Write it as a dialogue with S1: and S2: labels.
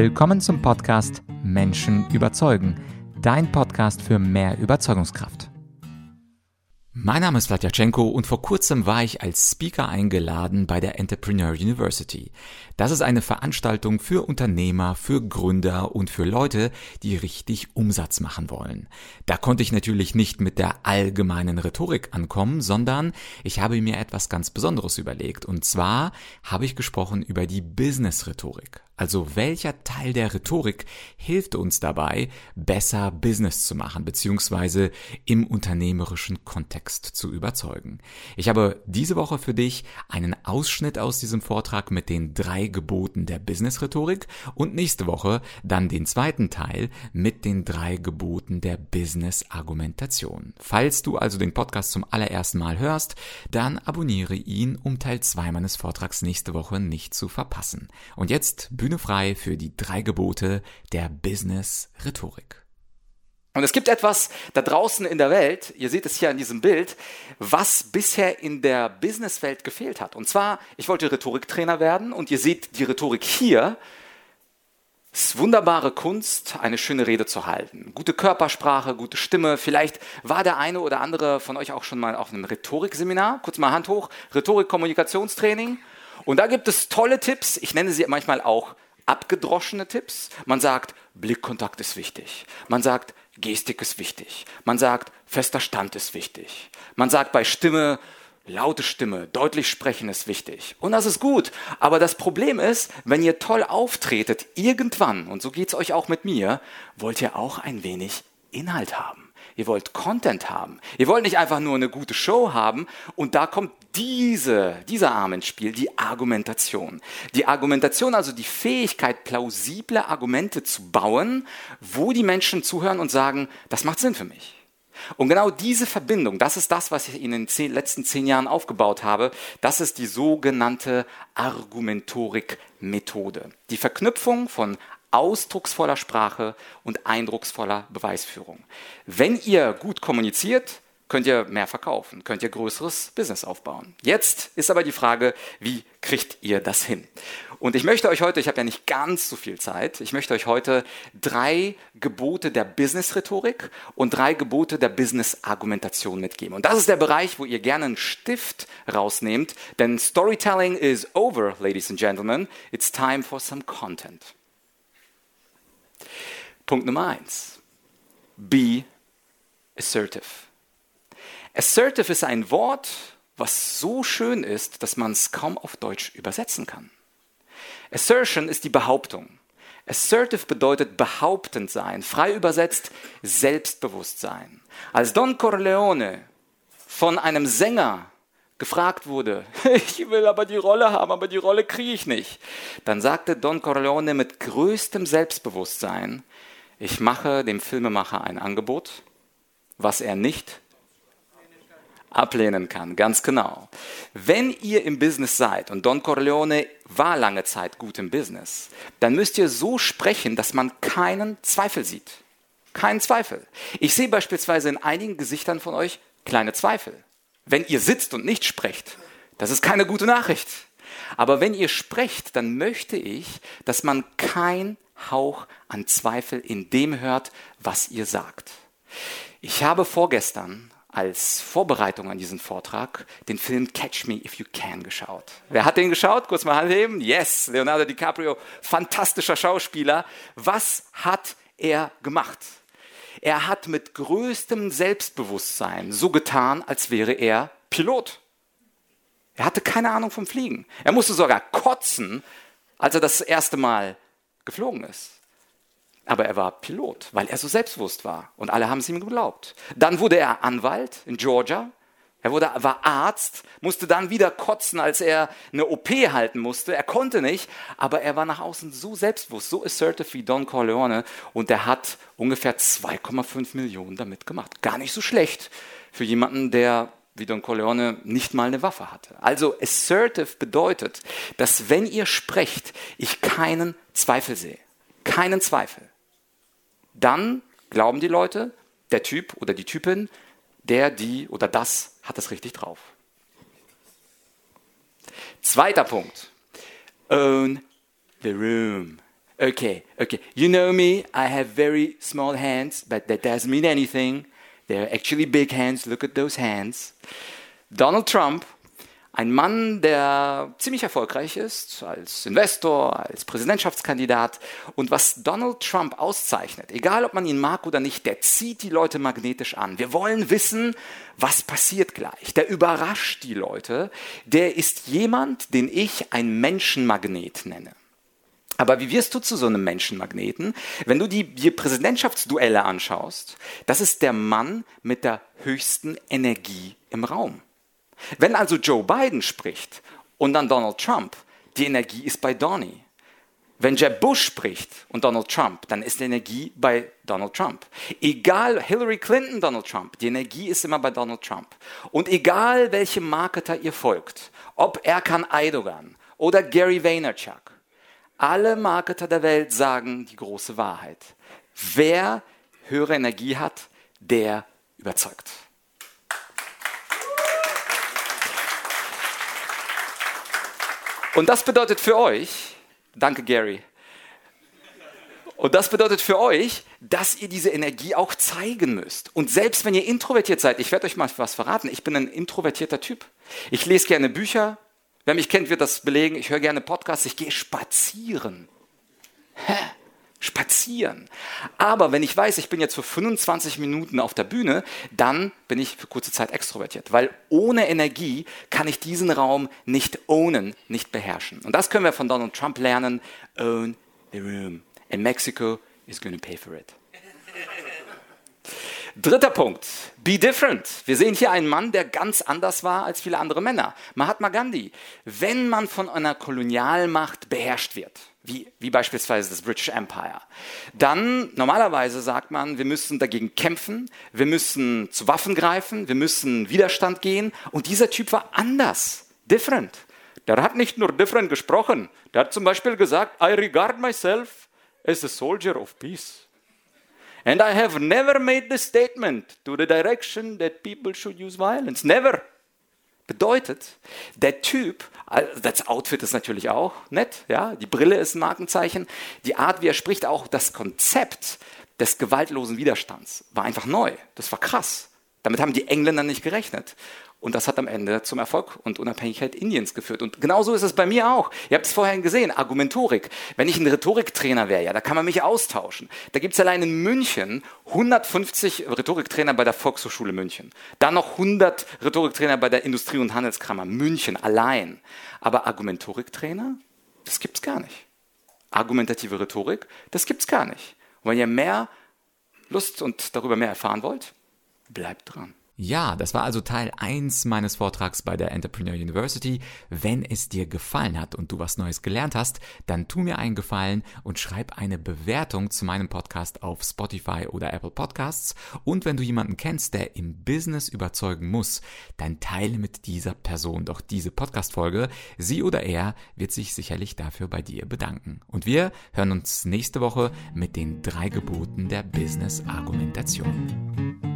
S1: Willkommen zum Podcast Menschen überzeugen, dein Podcast für mehr Überzeugungskraft. Mein Name ist Vladyachenko und vor kurzem war ich als Speaker eingeladen bei der Entrepreneur University. Das ist eine Veranstaltung für Unternehmer, für Gründer und für Leute, die richtig Umsatz machen wollen. Da konnte ich natürlich nicht mit der allgemeinen Rhetorik ankommen, sondern ich habe mir etwas ganz Besonderes überlegt. Und zwar habe ich gesprochen über die Business-Rhetorik. Also welcher Teil der Rhetorik hilft uns dabei, besser Business zu machen, beziehungsweise im unternehmerischen Kontext zu überzeugen? Ich habe diese Woche für dich einen Ausschnitt aus diesem Vortrag mit den drei Geboten der Business-Rhetorik und nächste Woche dann den zweiten Teil mit den drei Geboten der Business-Argumentation. Falls du also den Podcast zum allerersten Mal hörst, dann abonniere ihn, um Teil 2 meines Vortrags nächste Woche nicht zu verpassen. Und jetzt Bühne frei für die drei Gebote der Business-Rhetorik.
S2: Und es gibt etwas da draußen in der Welt, ihr seht es hier an diesem Bild, was bisher in der Businesswelt gefehlt hat. Und zwar, ich wollte Rhetoriktrainer werden und ihr seht die Rhetorik hier. Es ist wunderbare Kunst, eine schöne Rede zu halten. Gute Körpersprache, gute Stimme. Vielleicht war der eine oder andere von euch auch schon mal auf einem Rhetorikseminar. Kurz mal Hand hoch. Rhetorik-Kommunikationstraining. Und da gibt es tolle Tipps. Ich nenne sie manchmal auch abgedroschene Tipps. Man sagt, Blickkontakt ist wichtig. Man sagt, Gestik ist wichtig. Man sagt, fester Stand ist wichtig. Man sagt bei Stimme, laute Stimme, deutlich sprechen ist wichtig. Und das ist gut. Aber das Problem ist, wenn ihr toll auftretet, irgendwann, und so geht es euch auch mit mir, wollt ihr auch ein wenig Inhalt haben. Ihr wollt Content haben. Ihr wollt nicht einfach nur eine gute Show haben. Und da kommt diese, dieser Arm ins Spiel, die Argumentation. Die Argumentation, also die Fähigkeit, plausible Argumente zu bauen, wo die Menschen zuhören und sagen, das macht Sinn für mich. Und genau diese Verbindung, das ist das, was ich in den zehn, letzten zehn Jahren aufgebaut habe, das ist die sogenannte Argumentorik-Methode. Die Verknüpfung von ausdrucksvoller Sprache und eindrucksvoller Beweisführung. Wenn ihr gut kommuniziert, könnt ihr mehr verkaufen, könnt ihr größeres Business aufbauen. Jetzt ist aber die Frage, wie kriegt ihr das hin? Und ich möchte euch heute, ich habe ja nicht ganz so viel Zeit, ich möchte euch heute drei Gebote der Business-Rhetorik und drei Gebote der Business-Argumentation mitgeben. Und das ist der Bereich, wo ihr gerne einen Stift rausnehmt, denn Storytelling is over, ladies and gentlemen. It's time for some content. Punkt Nummer eins. Be assertive. Assertive ist ein Wort, was so schön ist, dass man es kaum auf Deutsch übersetzen kann. Assertion ist die Behauptung. Assertive bedeutet behauptend sein, frei übersetzt Selbstbewusstsein. Als Don Corleone von einem Sänger gefragt wurde, ich will aber die Rolle haben, aber die Rolle kriege ich nicht, dann sagte Don Corleone mit größtem Selbstbewusstsein, ich mache dem Filmemacher ein Angebot, was er nicht ablehnen kann, ganz genau. Wenn ihr im Business seid und Don Corleone war lange Zeit gut im Business, dann müsst ihr so sprechen, dass man keinen Zweifel sieht. Keinen Zweifel. Ich sehe beispielsweise in einigen Gesichtern von euch kleine Zweifel. Wenn ihr sitzt und nicht sprecht, das ist keine gute Nachricht. Aber wenn ihr sprecht, dann möchte ich, dass man kein Hauch an Zweifel in dem hört, was ihr sagt. Ich habe vorgestern als Vorbereitung an diesen Vortrag den Film Catch Me If You Can geschaut. Wer hat den geschaut? Kurz mal Hand heben. Yes, Leonardo DiCaprio, fantastischer Schauspieler. Was hat er gemacht? Er hat mit größtem Selbstbewusstsein so getan, als wäre er Pilot. Er hatte keine Ahnung vom Fliegen. Er musste sogar kotzen, als er das erste Mal geflogen ist. Aber er war Pilot, weil er so selbstbewusst war und alle haben es ihm geglaubt. Dann wurde er Anwalt in Georgia. Er wurde, war Arzt, musste dann wieder kotzen, als er eine OP halten musste. Er konnte nicht, aber er war nach außen so selbstbewusst, so assertive wie Don Corleone und er hat ungefähr 2,5 Millionen damit gemacht. Gar nicht so schlecht für jemanden, der wie Don Corleone nicht mal eine Waffe hatte. Also assertive bedeutet, dass wenn ihr sprecht, ich keinen Zweifel sehe. Keinen Zweifel. Dann glauben die Leute, der Typ oder die Typin, der, die oder das hat es richtig drauf. Zweiter Punkt. Own the room. Okay, okay. You know me, I have very small hands, but that doesn't mean anything. They're actually big hands. Look at those hands. Donald Trump ein Mann, der ziemlich erfolgreich ist als Investor, als Präsidentschaftskandidat. Und was Donald Trump auszeichnet, egal ob man ihn mag oder nicht, der zieht die Leute magnetisch an. Wir wollen wissen, was passiert gleich. Der überrascht die Leute. Der ist jemand, den ich ein Menschenmagnet nenne. Aber wie wirst du zu so einem Menschenmagneten? Wenn du die, die Präsidentschaftsduelle anschaust, das ist der Mann mit der höchsten Energie im Raum. Wenn also Joe Biden spricht und dann Donald Trump, die Energie ist bei Donny. Wenn Jeb Bush spricht und Donald Trump, dann ist die Energie bei Donald Trump. Egal Hillary Clinton, Donald Trump, die Energie ist immer bei Donald Trump. Und egal welchem Marketer ihr folgt, ob Erkan Eidogan oder Gary Vaynerchuk, alle Marketer der Welt sagen die große Wahrheit. Wer höhere Energie hat, der überzeugt. Und das bedeutet für euch, danke Gary, und das bedeutet für euch, dass ihr diese Energie auch zeigen müsst. Und selbst wenn ihr introvertiert seid, ich werde euch mal was verraten, ich bin ein introvertierter Typ. Ich lese gerne Bücher. Wer mich kennt, wird das belegen. Ich höre gerne Podcasts. Ich gehe spazieren. Hä? spazieren. Aber wenn ich weiß, ich bin jetzt für 25 Minuten auf der Bühne, dann bin ich für kurze Zeit extrovertiert, weil ohne Energie kann ich diesen Raum nicht ownen, nicht beherrschen. Und das können wir von Donald Trump lernen. Own the room. And Mexico is going to pay for it. Dritter Punkt, be different. Wir sehen hier einen Mann, der ganz anders war als viele andere Männer. Mahatma Gandhi. Wenn man von einer Kolonialmacht beherrscht wird, wie, wie beispielsweise das British Empire. Dann normalerweise sagt man, wir müssen dagegen kämpfen, wir müssen zu Waffen greifen, wir müssen Widerstand gehen. Und dieser Typ war anders, different. Der hat nicht nur different gesprochen, der hat zum Beispiel gesagt, I regard myself as a soldier of peace. And I have never made the statement to the direction that people should use violence. Never. Bedeutet, der Typ, das Outfit ist natürlich auch nett, ja, die Brille ist ein Markenzeichen, die Art, wie er spricht, auch das Konzept des gewaltlosen Widerstands war einfach neu. Das war krass. Damit haben die Engländer nicht gerechnet. Und das hat am Ende zum Erfolg und Unabhängigkeit Indiens geführt. Und genauso ist es bei mir auch. Ihr habt es vorhin gesehen, Argumentorik. Wenn ich ein Rhetoriktrainer wäre, ja, da kann man mich austauschen. Da gibt es allein in München 150 Rhetoriktrainer bei der Volkshochschule München. Dann noch 100 Rhetoriktrainer bei der Industrie- und Handelskammer München allein. Aber Argumentoriktrainer, das gibt es gar nicht. Argumentative Rhetorik, das gibt es gar nicht. Und wenn ihr mehr Lust und darüber mehr erfahren wollt, bleibt dran.
S1: Ja, das war also Teil 1 meines Vortrags bei der Entrepreneur University. Wenn es dir gefallen hat und du was Neues gelernt hast, dann tu mir einen Gefallen und schreib eine Bewertung zu meinem Podcast auf Spotify oder Apple Podcasts. Und wenn du jemanden kennst, der im Business überzeugen muss, dann teile mit dieser Person doch diese Podcast-Folge. Sie oder er wird sich sicherlich dafür bei dir bedanken. Und wir hören uns nächste Woche mit den drei Geboten der Business-Argumentation.